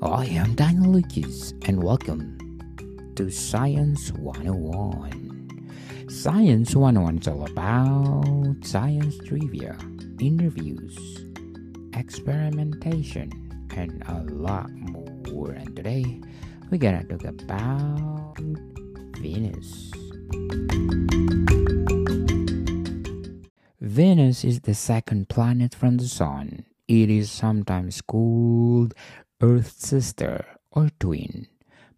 I am Daniel Lucas and welcome to Science 101. Science 101 is all about science trivia, interviews, experimentation, and a lot more. And today we're gonna talk about Venus. Venus is the second planet from the Sun. It is sometimes called Earth's sister or twin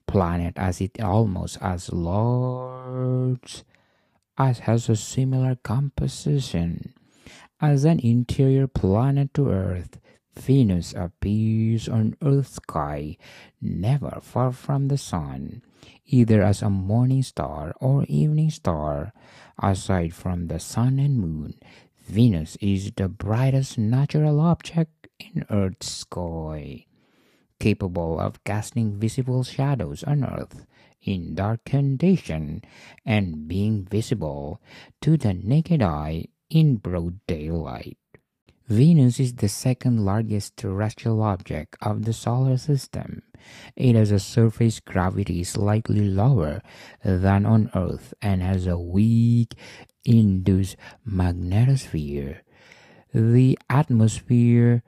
planet as it almost as large as has a similar composition as an interior planet to Earth. Venus appears on Earth's sky, never far from the sun, either as a morning star or evening star. Aside from the sun and moon, Venus is the brightest natural object in Earth's sky, capable of casting visible shadows on Earth in dark condition and being visible to the naked eye in broad daylight. Venus is the second largest terrestrial object of the solar system. It has a surface gravity slightly lower than on Earth and has a weak induced magnetosphere. The atmosphere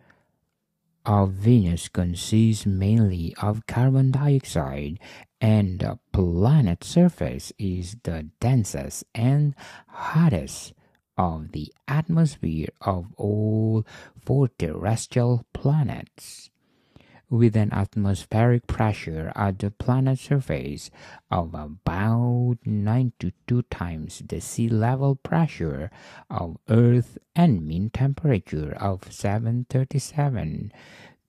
of Venus consists mainly of carbon dioxide, and the planet's surface is the densest and hottest of the atmosphere of all four terrestrial planets. With an atmospheric pressure at the planet's surface of about 92 times the sea level pressure of Earth and mean temperature of 737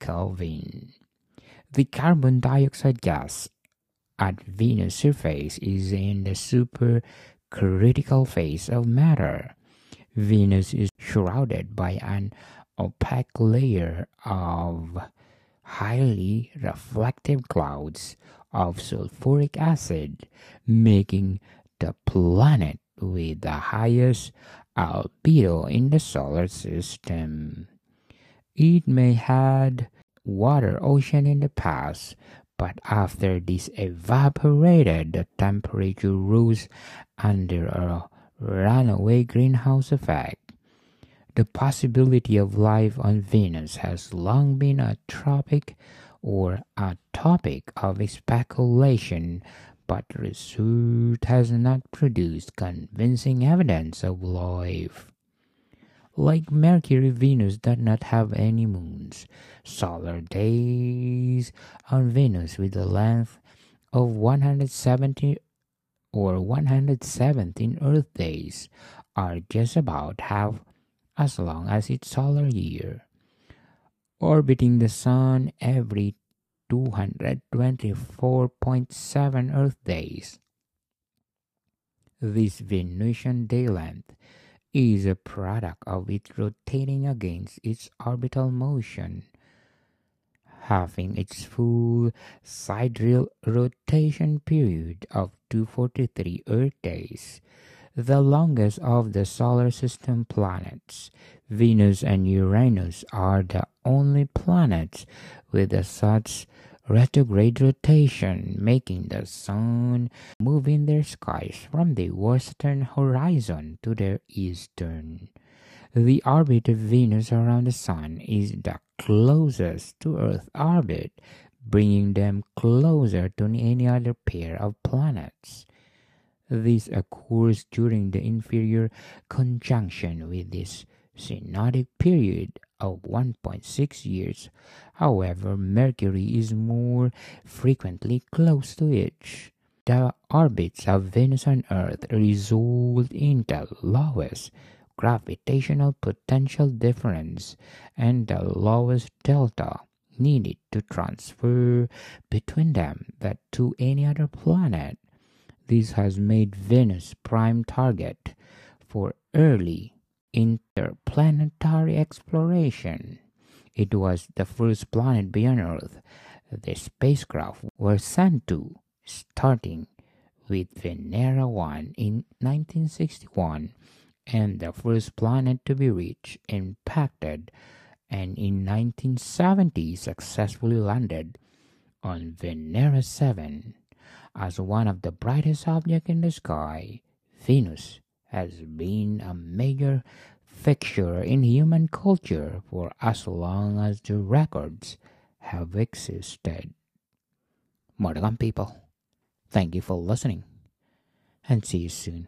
Kelvin. The carbon dioxide gas at Venus' surface is in the supercritical phase of matter Venus is shrouded by an opaque layer of highly reflective clouds of sulfuric acid, making the planet with the highest albedo in the solar system. It may had water ocean in the past, but after this evaporated, the temperature rose under a runaway greenhouse effect. The possibility of life on Venus has long been a topic or a topic of speculation, but research has not produced convincing evidence of life. Like Mercury, Venus does not have any moons. Solar days on Venus with a length of 170 or 117 Earth days are just about half as long as its solar year, orbiting the Sun every 224.7 Earth days. This Venusian day length is a product of it rotating against its orbital motion having its full sidereal rotation period of 243 Earth days, the longest of the solar system planets. Venus and Uranus are the only planets with a such retrograde rotation, making the sun move in their skies from the western horizon to their eastern. The orbit of Venus around the Sun is the closest to Earth orbit, bringing them closer to any other pair of planets. This occurs during the inferior conjunction with this synodic period of 1.6 years. However, Mercury is more frequently close to it. The orbits of Venus and Earth result in the lowest gravitational potential difference and the lowest delta needed to transfer between them that to any other planet. This has made Venus prime target for early interplanetary exploration. It was the first planet beyond Earth the spacecraft were sent to, starting with Venera 1 in 1961 and the first planet to be reached impacted and in 1970 successfully landed on Venera 7 as one of the brightest objects in the sky, Venus has been a major fixture in human culture for as long as the records have existed. Morgan people, thank you for listening and see you soon.